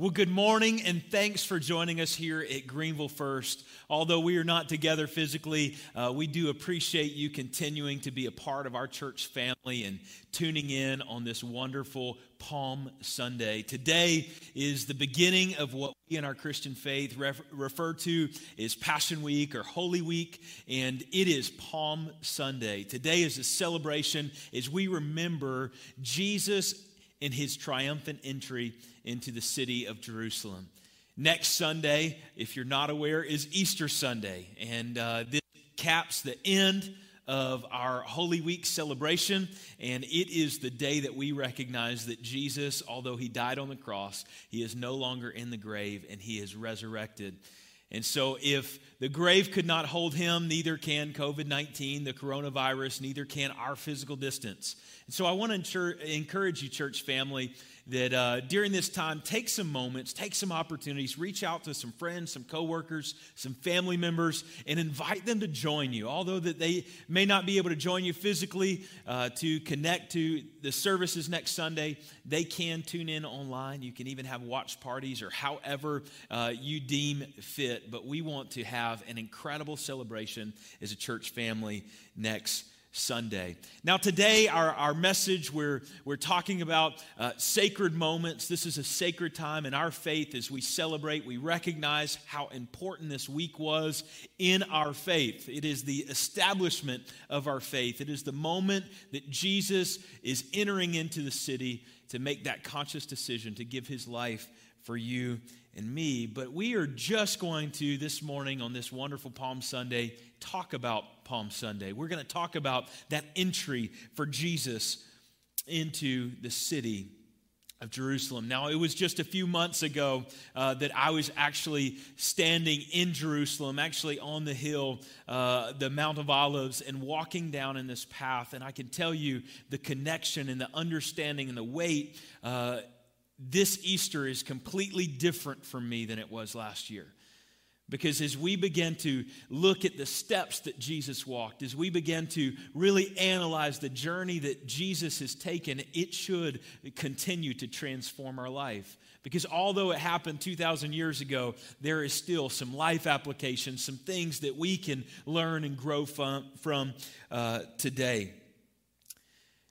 Well, good morning, and thanks for joining us here at Greenville First. Although we are not together physically, uh, we do appreciate you continuing to be a part of our church family and tuning in on this wonderful Palm Sunday. Today is the beginning of what we in our Christian faith ref- refer to as Passion Week or Holy Week, and it is Palm Sunday. Today is a celebration as we remember Jesus in his triumphant entry into the city of Jerusalem. Next Sunday, if you're not aware, is Easter Sunday, and uh, this caps the end of our Holy Week celebration, and it is the day that we recognize that Jesus, although he died on the cross, he is no longer in the grave and he is resurrected. And so, if the grave could not hold him, neither can COVID 19, the coronavirus, neither can our physical distance. And so, I want to encourage you, church family, that uh, during this time, take some moments, take some opportunities, reach out to some friends, some coworkers, some family members, and invite them to join you. Although that they may not be able to join you physically uh, to connect to the services next Sunday, they can tune in online. You can even have watch parties or however uh, you deem fit. But we want to have an incredible celebration as a church family next Sunday. Now, today, our, our message, we're, we're talking about uh, sacred moments. This is a sacred time in our faith as we celebrate, we recognize how important this week was in our faith. It is the establishment of our faith, it is the moment that Jesus is entering into the city to make that conscious decision to give his life for you and me. But we are just going to, this morning on this wonderful Palm Sunday, talk about Palm Sunday. We're going to talk about that entry for Jesus into the city of Jerusalem. Now, it was just a few months ago uh, that I was actually standing in Jerusalem, actually on the hill, uh, the Mount of Olives, and walking down in this path. And I can tell you the connection and the understanding and the weight. Uh, this Easter is completely different for me than it was last year. Because as we begin to look at the steps that Jesus walked, as we begin to really analyze the journey that Jesus has taken, it should continue to transform our life. Because although it happened 2,000 years ago, there is still some life applications, some things that we can learn and grow from, from uh, today.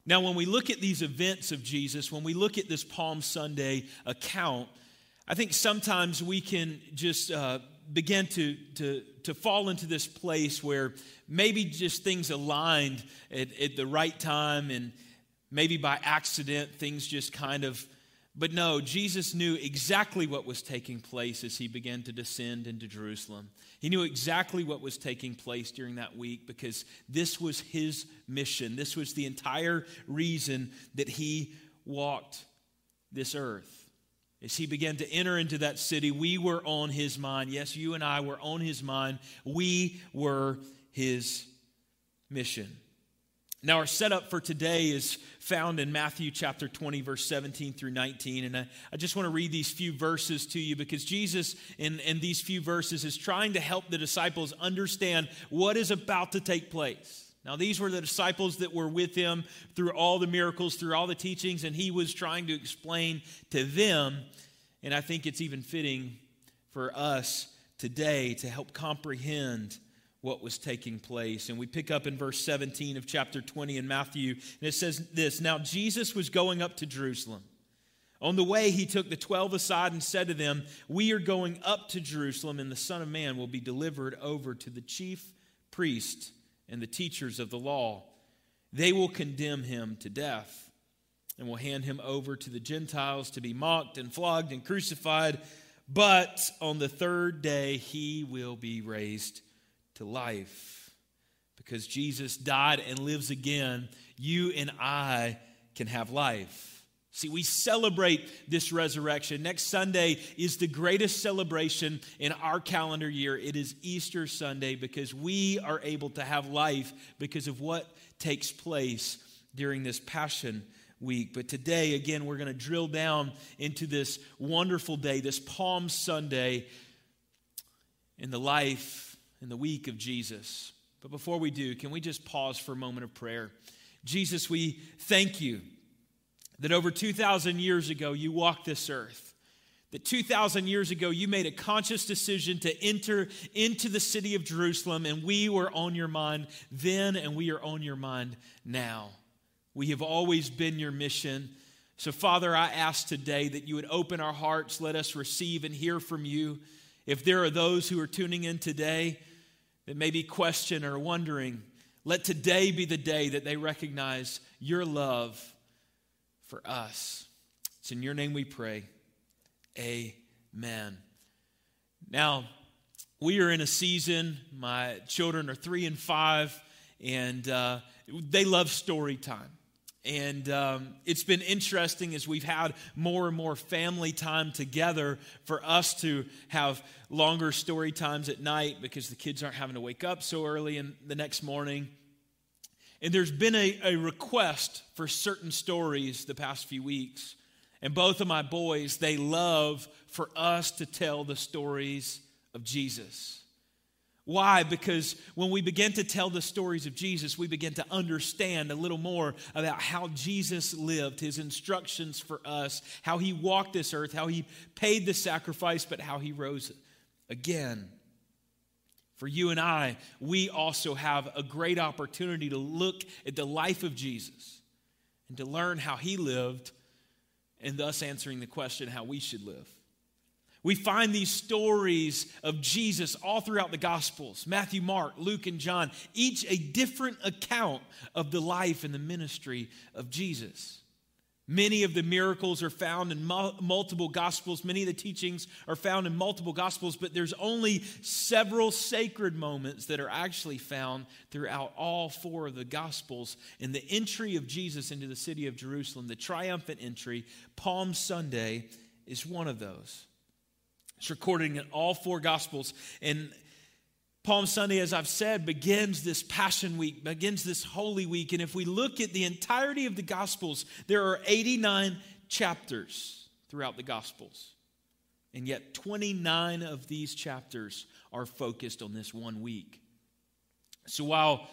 Now, when we look at these events of Jesus, when we look at this Palm Sunday account, I think sometimes we can just uh, begin to, to, to fall into this place where maybe just things aligned at, at the right time and maybe by accident things just kind of but no, Jesus knew exactly what was taking place as he began to descend into Jerusalem. He knew exactly what was taking place during that week because this was his mission. This was the entire reason that he walked this earth. As he began to enter into that city, we were on his mind. Yes, you and I were on his mind. We were his mission. Now, our setup for today is found in Matthew chapter 20, verse 17 through 19. And I, I just want to read these few verses to you because Jesus, in, in these few verses, is trying to help the disciples understand what is about to take place. Now, these were the disciples that were with him through all the miracles, through all the teachings, and he was trying to explain to them. And I think it's even fitting for us today to help comprehend what was taking place. And we pick up in verse 17 of chapter 20 in Matthew, and it says this Now Jesus was going up to Jerusalem. On the way, he took the twelve aside and said to them, We are going up to Jerusalem, and the Son of Man will be delivered over to the chief priests and the teachers of the law. They will condemn him to death and will hand him over to the Gentiles to be mocked and flogged and crucified. But on the third day, he will be raised to life. Because Jesus died and lives again, you and I can have life. See, we celebrate this resurrection. Next Sunday is the greatest celebration in our calendar year. It is Easter Sunday because we are able to have life because of what takes place during this Passion Week. But today, again, we're going to drill down into this wonderful day, this Palm Sunday, in the life in the week of Jesus. But before we do, can we just pause for a moment of prayer? Jesus, we thank you that over 2,000 years ago you walked this earth, that 2,000 years ago you made a conscious decision to enter into the city of Jerusalem, and we were on your mind then, and we are on your mind now. We have always been your mission. So, Father, I ask today that you would open our hearts, let us receive and hear from you. If there are those who are tuning in today that may be questioning or wondering, let today be the day that they recognize your love for us. It's in your name we pray. Amen. Now, we are in a season, my children are three and five, and uh, they love story time. And um, it's been interesting as we've had more and more family time together for us to have longer story times at night because the kids aren't having to wake up so early in the next morning. And there's been a, a request for certain stories the past few weeks. And both of my boys, they love for us to tell the stories of Jesus. Why? Because when we begin to tell the stories of Jesus, we begin to understand a little more about how Jesus lived, his instructions for us, how he walked this earth, how he paid the sacrifice, but how he rose again. For you and I, we also have a great opportunity to look at the life of Jesus and to learn how he lived and thus answering the question how we should live. We find these stories of Jesus all throughout the Gospels Matthew, Mark, Luke, and John, each a different account of the life and the ministry of Jesus. Many of the miracles are found in multiple gospels. Many of the teachings are found in multiple gospels, but there's only several sacred moments that are actually found throughout all four of the gospels. In the entry of Jesus into the city of Jerusalem, the triumphant entry, Palm Sunday, is one of those. It's recorded in all four gospels. And Palm Sunday, as I've said, begins this Passion Week, begins this Holy Week. And if we look at the entirety of the Gospels, there are 89 chapters throughout the Gospels. And yet, 29 of these chapters are focused on this one week. So while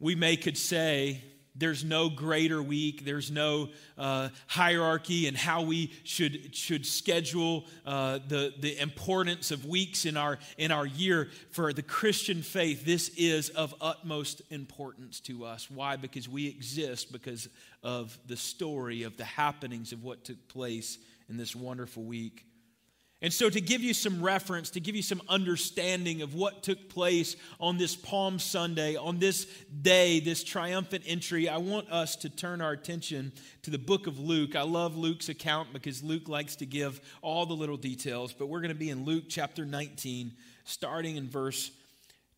we may could say there's no greater week. There's no uh, hierarchy in how we should, should schedule uh, the, the importance of weeks in our, in our year. For the Christian faith, this is of utmost importance to us. Why? Because we exist because of the story of the happenings of what took place in this wonderful week. And so, to give you some reference, to give you some understanding of what took place on this Palm Sunday, on this day, this triumphant entry, I want us to turn our attention to the book of Luke. I love Luke's account because Luke likes to give all the little details, but we're going to be in Luke chapter 19, starting in verse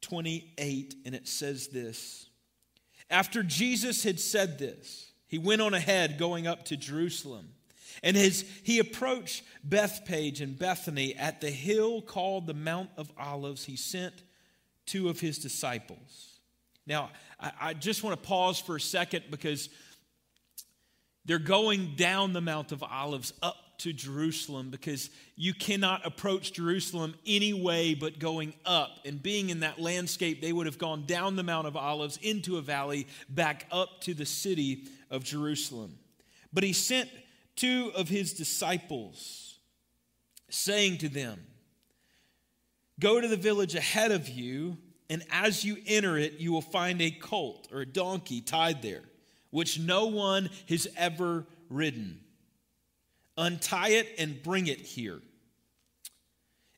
28, and it says this After Jesus had said this, he went on ahead going up to Jerusalem. And as he approached Bethphage and Bethany at the hill called the Mount of Olives, he sent two of his disciples. Now, I, I just want to pause for a second because they're going down the Mount of Olives up to Jerusalem because you cannot approach Jerusalem any way but going up. And being in that landscape, they would have gone down the Mount of Olives into a valley back up to the city of Jerusalem. But he sent two of his disciples, saying to them, Go to the village ahead of you, and as you enter it, you will find a colt or a donkey tied there, which no one has ever ridden. Untie it and bring it here.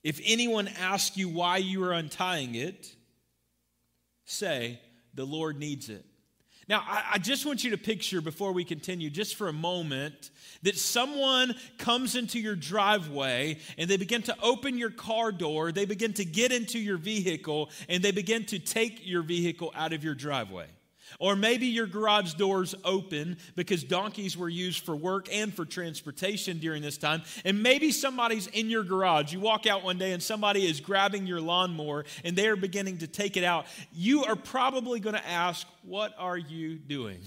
If anyone asks you why you are untying it, say, The Lord needs it. Now, I, I, just want you to picture before we continue, just for a moment, that someone comes into your driveway and they begin to open your car door, they begin to get into your vehicle, and they begin to take your vehicle out of your driveway. Or maybe your garage doors open because donkeys were used for work and for transportation during this time. And maybe somebody's in your garage. You walk out one day and somebody is grabbing your lawnmower and they are beginning to take it out. You are probably going to ask, What are you doing?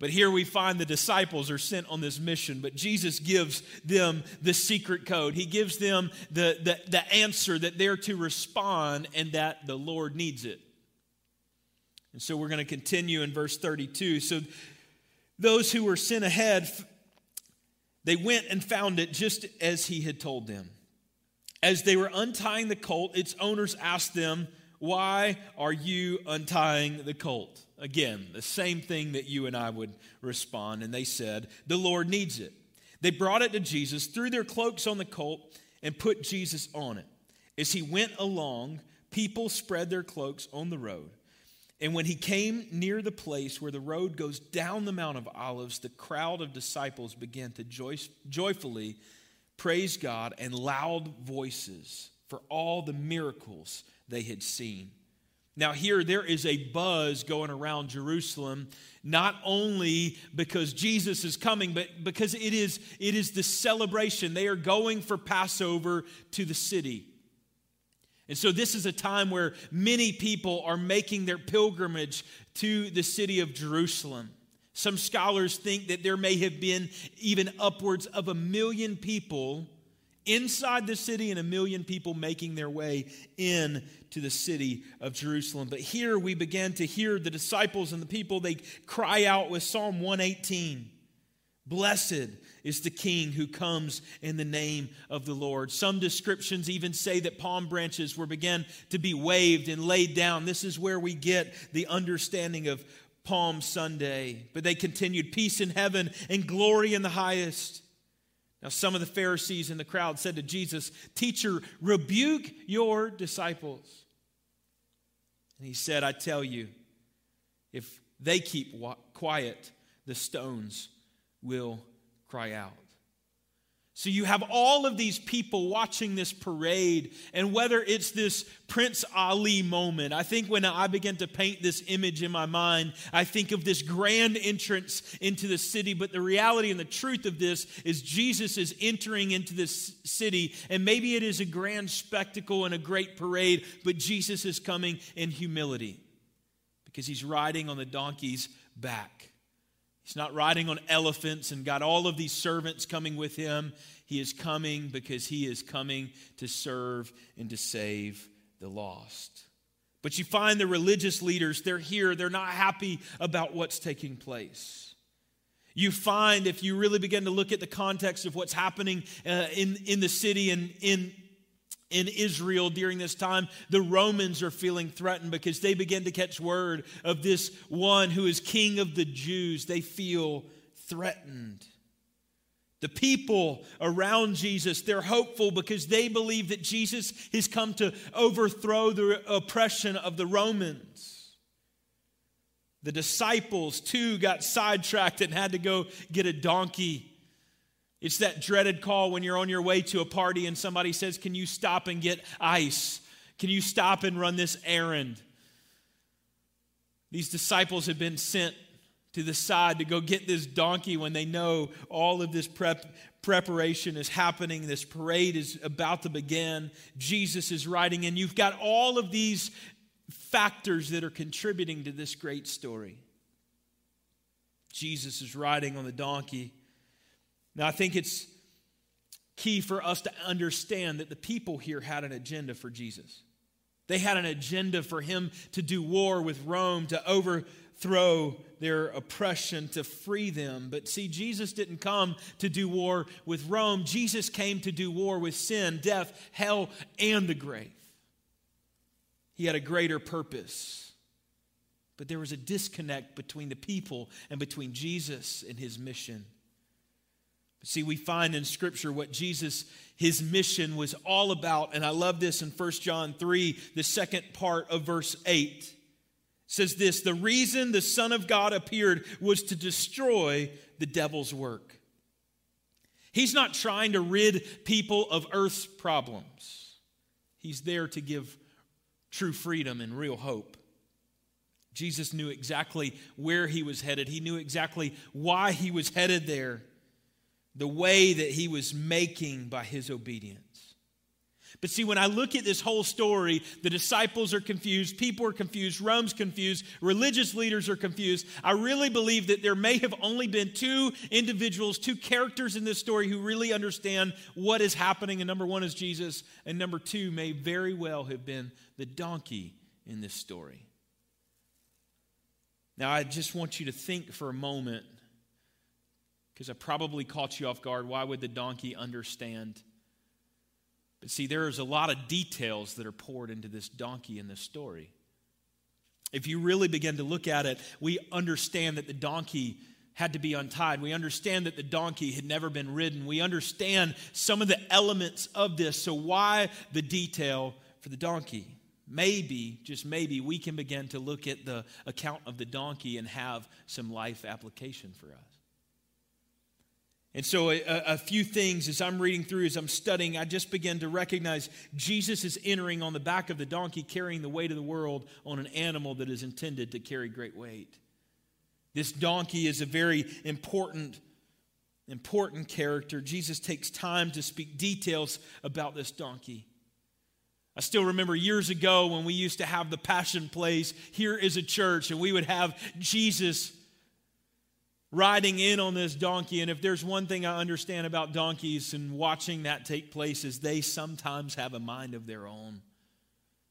But here we find the disciples are sent on this mission, but Jesus gives them the secret code. He gives them the, the, the answer that they're to respond and that the Lord needs it. And so we're going to continue in verse 32. So those who were sent ahead They went and found it just as he had told them. As they were untying the colt, its owners asked them, Why are you untying the colt? Again, the same thing that you and I would respond. And they said, The Lord needs it. They brought it to Jesus, threw their cloaks on the colt, and put Jesus on it. As he went along, people spread their cloaks on the road. And when he came near the place where the road goes down the Mount of Olives, the crowd of disciples began to joy- joyfully praise God and loud voices for all the miracles they had seen. Now, here there is a buzz going around Jerusalem, not only because Jesus is coming, but because it is, it is the celebration. They are going for Passover to the city. And so, this is a time where many people are making their pilgrimage to the city of Jerusalem. Some scholars think that there may have been even upwards of a million people inside the city and a million people making their way in to the city of Jerusalem. But here we begin to hear the disciples and the people, they cry out with Psalm 118 Blessed is the king who comes in the name of the Lord. Some descriptions even say that palm branches were began to be waved and laid down. This is where we get the understanding of Palm Sunday. But they continued peace in heaven and glory in the highest. Now, some of the Pharisees in the crowd said to Jesus, Teacher, rebuke your disciples. And he said, I tell you, if they keep quiet, the stones will cry out. So you have all of these people watching this parade, and whether it's this Prince Ali moment, I think when I begin to paint this image in my mind, I think of this grand entrance into the city. But the reality and the truth of this is Jesus is entering into this city, and maybe it is a grand spectacle and a great parade, but Jesus is coming in humility because he's riding on the donkey's back. He's not riding on elephants and got all of these servants coming with him. He is coming because he is coming to serve and to save the lost. But you find the religious leaders, they're here, they're not happy about what's taking place. You find, if you really begin to look at the context of what's happening uh, in, in the city and in in Israel during this time, the Romans are feeling threatened because they begin to catch word of this one who is king of the Jews. They feel threatened. The people around Jesus, they're hopeful because they believe that Jesus has come to overthrow the oppression of the Romans. The disciples, too, got sidetracked and had to go get a donkey it's that dreaded call when you're on your way to a party and somebody says, Can you stop and get ice? Can you stop and run this errand? These disciples have been sent to the side to go get this donkey when they know all of this prep, preparation is happening. This parade is about to begin. Jesus is riding in. You've got all of these factors that are contributing to this great story. Jesus is riding on the donkey. Now, I think it's key for us to understand that the people here had an agenda for Jesus. They had an agenda for him to do war with Rome, to overthrow their oppression, to free them. But see, Jesus didn't come to do war with Rome. Jesus came to do war with sin, death, hell, and the grave. He had a greater purpose. But there was a disconnect between the people and between Jesus and his mission. See, we find in Scripture what Jesus, his mission was all about. And I love this in 1 John 3, the second part of verse 8. It says this The reason the Son of God appeared was to destroy the devil's work. He's not trying to rid people of earth's problems, he's there to give true freedom and real hope. Jesus knew exactly where he was headed, he knew exactly why he was headed there the way that he was making by his obedience. But see, when I look at this whole story, the disciples are confused, people are confused, Rome's confused, religious leaders are confused. I really believe that there may have only been two individuals, two characters in this story who really understand what is happening. And number one is Jesus, and number two may very well have been the donkey in this story. Now, I just want you to think for a moment because I probably caught you off guard. Why would the donkey understand? But see, there's a lot of details that are poured into this donkey in this story. If you really begin to look at it, we understand that the donkey had to be untied. We understand that the donkey had never been ridden. We understand some of the elements of this. So, why the detail for the donkey? Maybe, just maybe, we can begin to look at the account of the donkey and have some life application for us. And so, a, a, few things as I'm reading through, as I'm studying, I just begin to recognize Jesus is entering on the back of the donkey, carrying the weight of the world on an animal that is intended to carry great weight. This donkey is a very important, important character. Jesus takes time to speak details about this donkey. I still remember years ago when we used to have the Passion Plays here is a church, and we would have Jesus riding in on this donkey. And if there's one thing I understand about donkeys and watching that take place, is they sometimes have a mind of their own.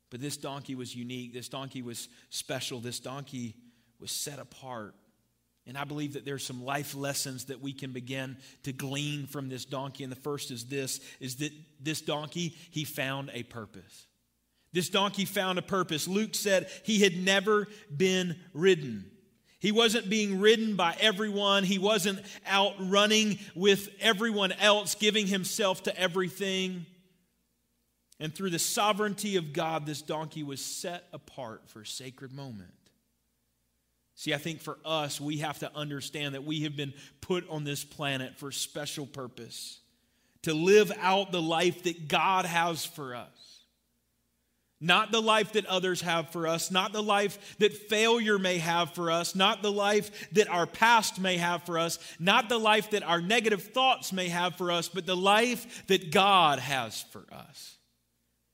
But this donkey was unique. This donkey was special. This donkey was set apart. And I believe that there's some life lessons that we can begin to glean from this donkey. And the first is this is that this donkey, he found a purpose. This donkey found a purpose. Luke said he had never been ridden. He wasn't being ridden by everyone. He wasn't out running with everyone else, giving himself to everything. And through the sovereignty of God, this donkey was set apart for a sacred moment. See, I think for us, we have to understand that we have been put on this planet for a special purpose to live out the life that God has for us. Not the life that others have for us, not the life that failure may have for us, not the life that our past may have for us, not the life that our negative thoughts may have for us, but the life that God has for us.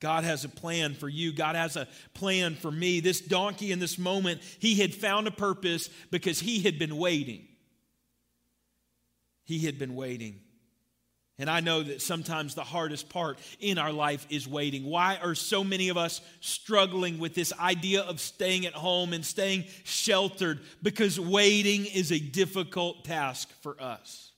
God has a plan for you. God has a plan for me. This donkey in this moment, he had found a purpose because he had been waiting. He had been waiting. And I know that sometimes the hardest part in our life is waiting. Why are so many of us struggling with this idea of staying at home and staying sheltered? Because waiting is a difficult task for us.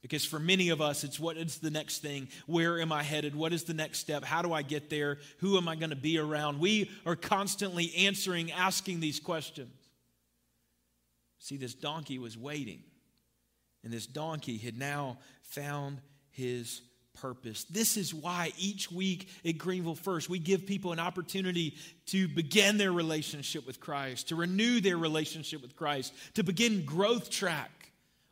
Because for many of us, it's what is the next thing? Where am I headed? What is the next step? How do I get there? Who am I going to be around? We are constantly answering, asking these questions. See, this donkey was waiting, and this donkey had now found his purpose. This is why each week at Greenville First, we give people an opportunity to begin their relationship with Christ, to renew their relationship with Christ, to begin growth track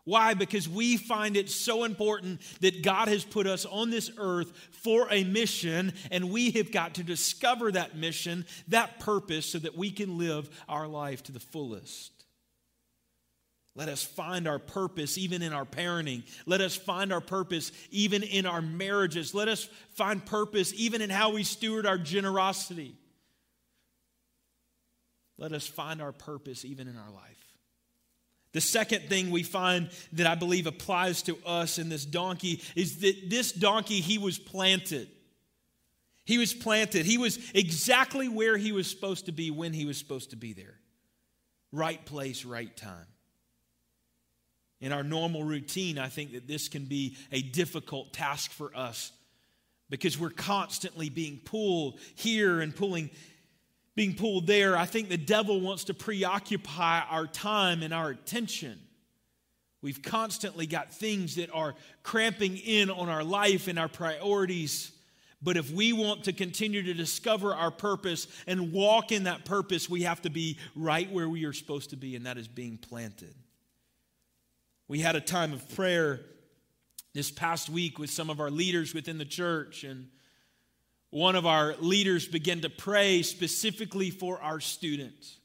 why? Because we find it so important that God has put us on this earth for a mission, and we have got to discover that mission, that purpose, so that we can live our life to the fullest. Let us find our purpose even in our parenting. Let us find our purpose even in our marriages. Let us find purpose even in how we steward our generosity. Let us find our purpose even in our life. The second thing we find that I believe applies to us in this donkey is that this donkey, he was planted. He was planted. He was exactly where he was supposed to be when he was supposed to be there. Right place, right time. In our normal routine, I think that this can be a difficult task for us because we're constantly being pulled here and pulling being pulled there, I think the devil wants to preoccupy our time and our attention. We've constantly got things that are cramping in on our life and our priorities. But if we want to continue to discover our purpose and walk in that purpose, we have to be right where we are supposed to be, and that is being planted. We had a time of prayer this past week with some of our leaders within the church, and one of our leaders began to pray specifically for our students.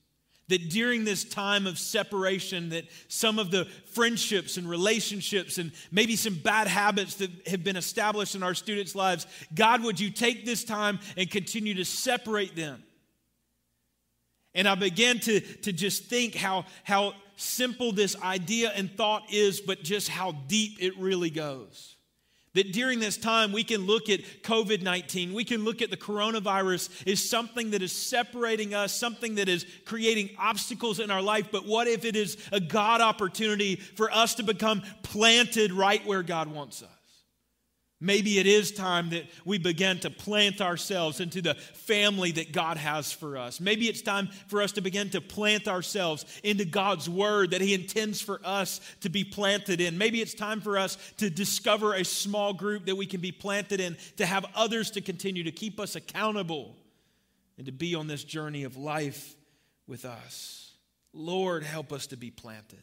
That during this time of separation, that some of the friendships and relationships and maybe some bad habits that have been established in our students' lives, God, would you take this time and continue to separate them? And I began to, to just think how, how simple this idea and thought is, but just how deep it really goes. That during this time, we can look at COVID 19, we can look at the coronavirus as something that is separating us, something that is creating obstacles in our life. But what if it is a God opportunity for us to become planted right where God wants us? Maybe it is time that we begin to plant ourselves into the family that God has for us. Maybe it's time for us to begin to plant ourselves into God's word that He intends for us to be planted in. Maybe it's time for us to discover a small group that we can be planted in, to have others to continue to keep us accountable, and to be on this journey of life with us. Lord, help us to be planted.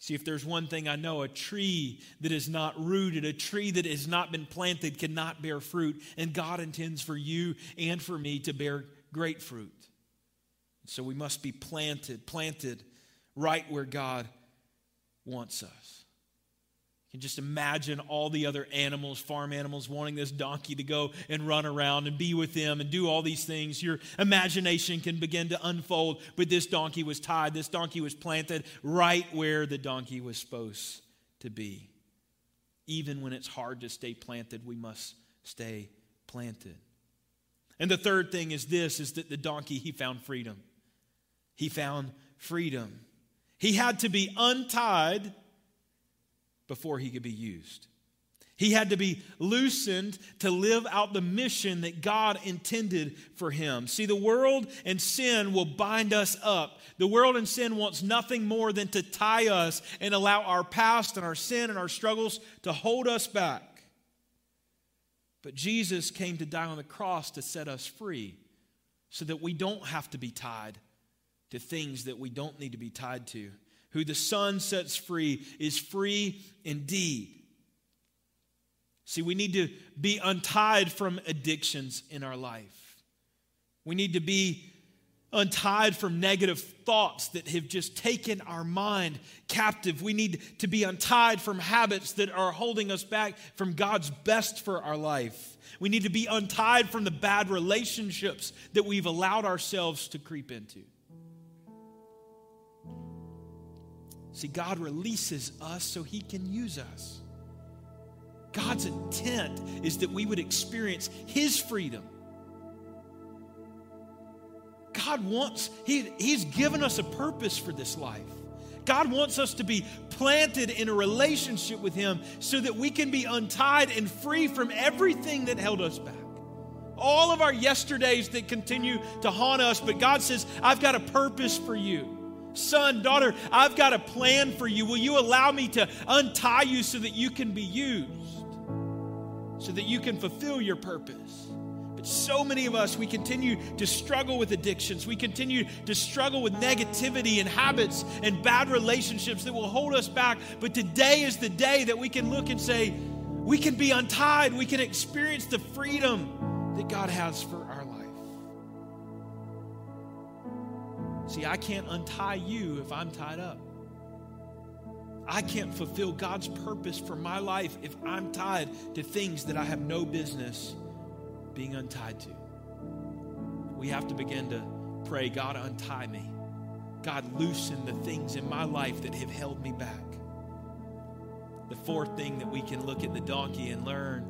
See, if there's one thing I know, a tree that is not rooted, a tree that has not been planted cannot bear fruit. And God intends for you and for me to bear great fruit. So we must be planted, planted right where God wants us. You can just imagine all the other animals, farm animals, wanting this donkey to go and run around and be with them and do all these things. Your imagination can begin to unfold. But this donkey was tied, this donkey was planted right where the donkey was supposed to be. Even when it's hard to stay planted, we must stay planted. And the third thing is this is that the donkey he found freedom. He found freedom. He had to be untied before he could be used. He had to be loosened to live out the mission that God intended for him. See, the world and sin will bind us up. The world and sin wants nothing more than to tie us and allow our past and our sin and our struggles to hold us back. But Jesus came to die on the cross to set us free so that we don't have to be tied to things that we don't need to be tied to. Who the Son sets free is free indeed. See, we need to be untied from addictions in our life. We need to be untied from negative thoughts that have just taken our mind captive. We need to be untied from habits that are holding us back from God's best for our life. We need to be untied from the bad relationships that we've allowed ourselves to creep into. See, God releases us so he can use us. God's intent is that we would experience his freedom. God wants, he, He's given us a purpose for this life. God wants us to be planted in a relationship with Him so that we can be untied and free from everything that held us back. All of our yesterdays that continue to haunt us, but God says, I've got a purpose for you. Son, daughter, I've got a plan for you. Will you allow me to untie you so that you can be used? So that you can fulfill your purpose. But so many of us, we continue to struggle with addictions. We continue to struggle with negativity and habits and bad relationships that will hold us back. But today is the day that we can look and say, we can be untied. We can experience the freedom that God has for See, I can't untie you if I'm tied up. I can't fulfill God's purpose for my life if I'm tied to things that I have no business being untied to. We have to begin to pray, God, untie me. God, loosen the things in my life that have held me back. The fourth thing that we can look at the donkey and learn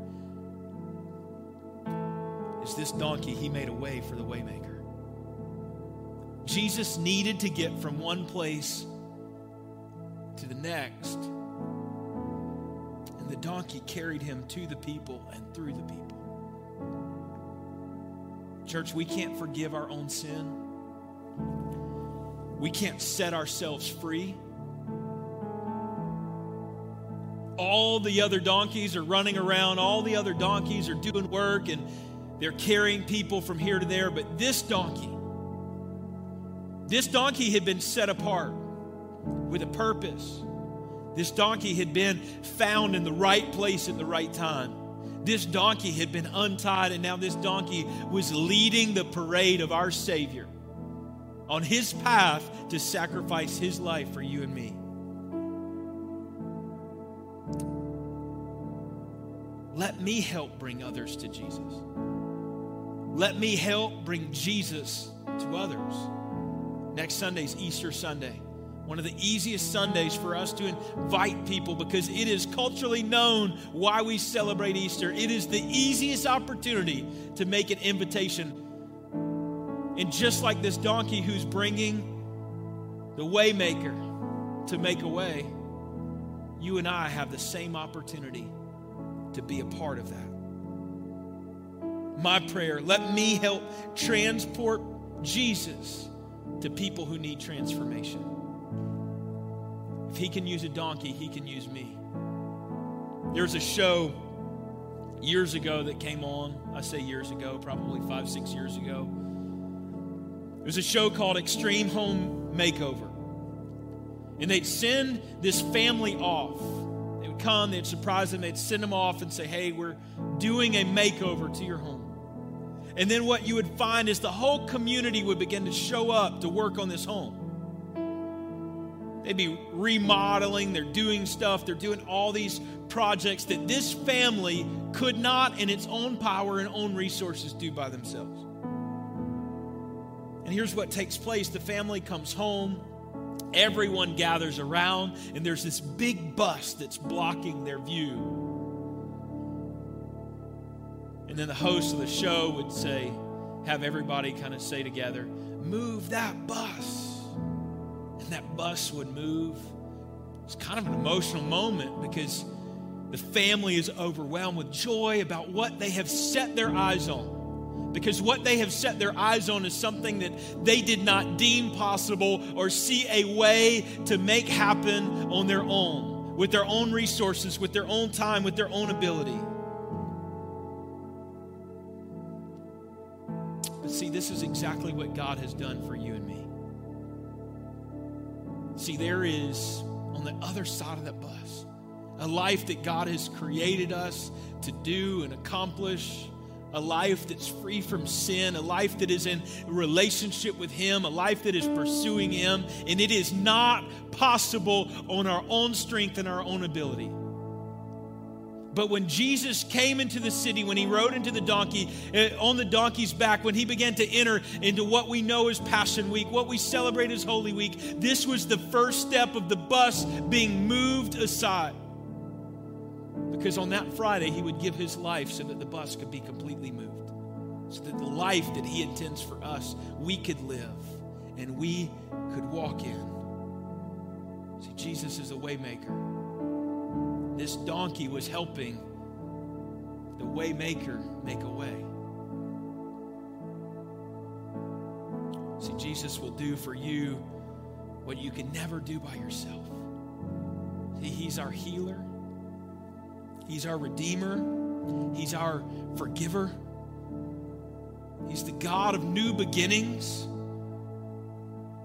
is this donkey, he made a way for the waymaker. Jesus needed to get from one place to the next. And the donkey carried him to the people and through the people. Church, we can't forgive our own sin. We can't set ourselves free. All the other donkeys are running around, all the other donkeys are doing work and they're carrying people from here to there, but this donkey, this donkey had been set apart with a purpose. This donkey had been found in the right place at the right time. This donkey had been untied, and now this donkey was leading the parade of our Savior on his path to sacrifice his life for you and me. Let me help bring others to Jesus. Let me help bring Jesus to others. Next Sunday is Easter Sunday. One of the easiest Sundays for us to invite people because it is culturally known why we celebrate Easter. It is the easiest opportunity to make an invitation. And just like this donkey who's bringing the waymaker to make a way, you and I have the same opportunity to be a part of that. My prayer, let me help transport Jesus to people who need transformation. If he can use a donkey, he can use me. There's a show years ago that came on. I say years ago, probably five, six years ago. It was a show called Extreme Home Makeover. And they'd send this family off. They would come, they'd surprise them, they'd send them off and say, Hey, we're doing a makeover to your home. And then what you would find is the whole community would begin to show up to work on this home. They'd be remodeling, they're doing stuff, they're doing all these projects that this family could not, in its own power and own resources, do by themselves. And here's what takes place the family comes home, everyone gathers around, and there's this big bus that's blocking their view. Then the host of the show would say, have everybody kind of say together, move that bus And that bus would move. It's kind of an emotional moment because the family is overwhelmed with joy about what they have set their eyes on. Because what they have set their eyes on is something that they did not deem possible or see a way to make happen on their own, with their own resources, with their own time, with their own ability. See, this is exactly what God has done for you and me. See, there is on the other side of that bus a life that God has created us to do and accomplish, a life that's free from sin, a life that is in relationship with Him, a life that is pursuing Him, and it is not possible on our own strength and our own ability. But when Jesus came into the city, when he rode into the donkey, uh, on the donkey's back, when he began to enter into what we know as Passion Week, what we celebrate as Holy Week, this was the first step of the bus being moved aside. Because on that Friday, he would give his life so that the bus could be completely moved. So that the life that he intends for us, we could live and we could walk in. See, Jesus is a waymaker this donkey was helping the waymaker make a way. See, Jesus will do for you what you can never do by yourself. See, he's our healer. He's our redeemer. He's our forgiver. He's the God of new beginnings.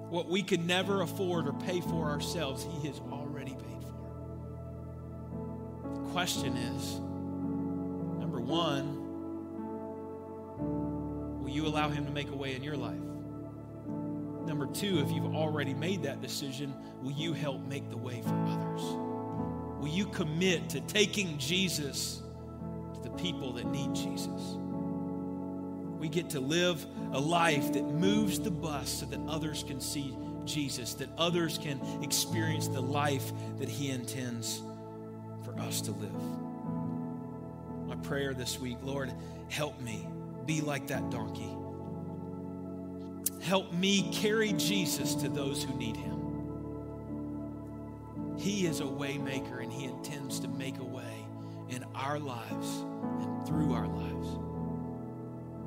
What we could never afford or pay for ourselves, He has already paid question is number one, will you allow Him to make a way in your life? Number two, if you've already made that decision, will you help make the way for others? Will you commit to taking Jesus to the people that need Jesus? We get to live a life that moves the bus so that others can see Jesus, that others can experience the life that He intends us to live. My prayer this week, Lord, help me be like that donkey. Help me carry Jesus to those who need him. He is a waymaker and he intends to make a way in our lives and through our lives.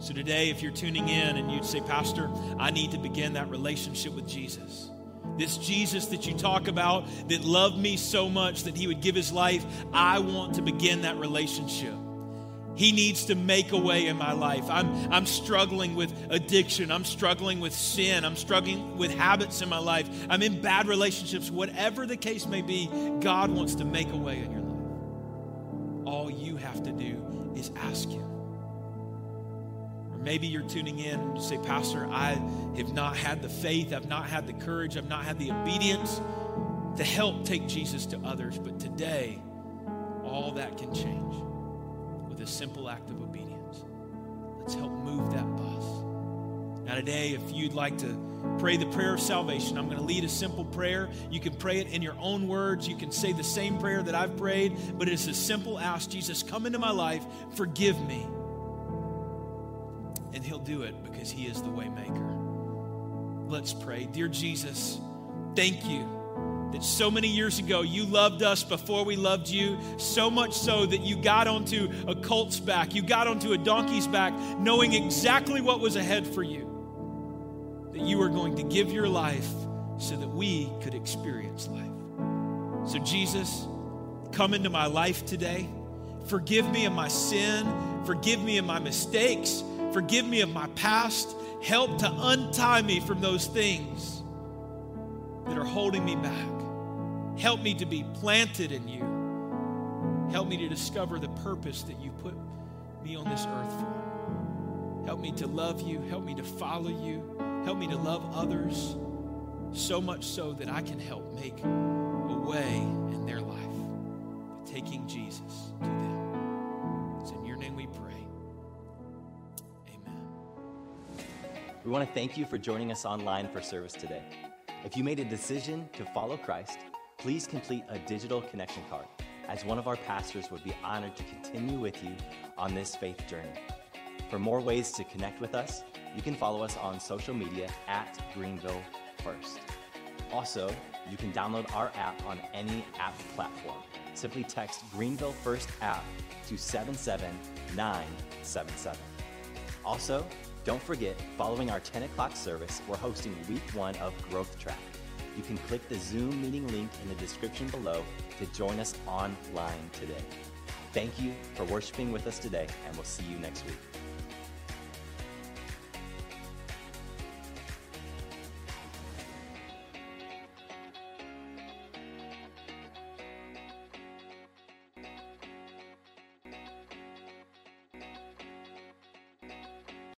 So today, if you're tuning in and you'd say, Pastor, I need to begin that relationship with Jesus. This Jesus that you talk about that loved me so much that he would give his life, I want to begin that relationship. He needs to make a way in my life. I'm, I'm struggling with addiction. I'm struggling with sin. I'm struggling with habits in my life. I'm in bad relationships. Whatever the case may be, God wants to make a way in your life. All you have to do is ask Him. Or maybe you're tuning in and you say, Pastor, I have not had the faith, I've not had the courage, I've not had the obedience to help take Jesus to others. But today, all that can change with a simple act of obedience. Let's help move that bus. Now, today, if you'd like to pray the prayer of salvation, I'm going to lead a simple prayer. You can pray it in your own words. You can say the same prayer that I've prayed, but it's a simple ask Jesus, come into my life, forgive me. And He'll do it because He is the waymaker. Let's pray. Dear Jesus, thank you that so many years ago you loved us before we loved you, so much so that you got onto a colt's back, you got onto a donkey's back, knowing exactly what was ahead for you. That you were going to give your life so that we could experience life. So, Jesus, come into my life today. Forgive me of my sin. Forgive me of my mistakes. Forgive me of my past. Help to untie me from those things that are holding me back. Help me to be planted in you. Help me to discover the purpose that you put me on this earth for. Help me to love you. Help me to follow you. Help me to love others so much so that I can help make a way in their life by taking Jesus to them. We want to thank you for joining us online for service today. If you made a decision to follow Christ, please complete a digital connection card, as one of our pastors would be honored to continue with you on this faith journey. For more ways to connect with us, you can follow us on social media at Greenville First. Also, you can download our app on any app platform. Simply text Greenville First app to 77977. Also, don't forget, following our 10 o'clock service, we're hosting week one of Growth Track. You can click the Zoom meeting link in the description below to join us online today. Thank you for worshiping with us today, and we'll see you next week.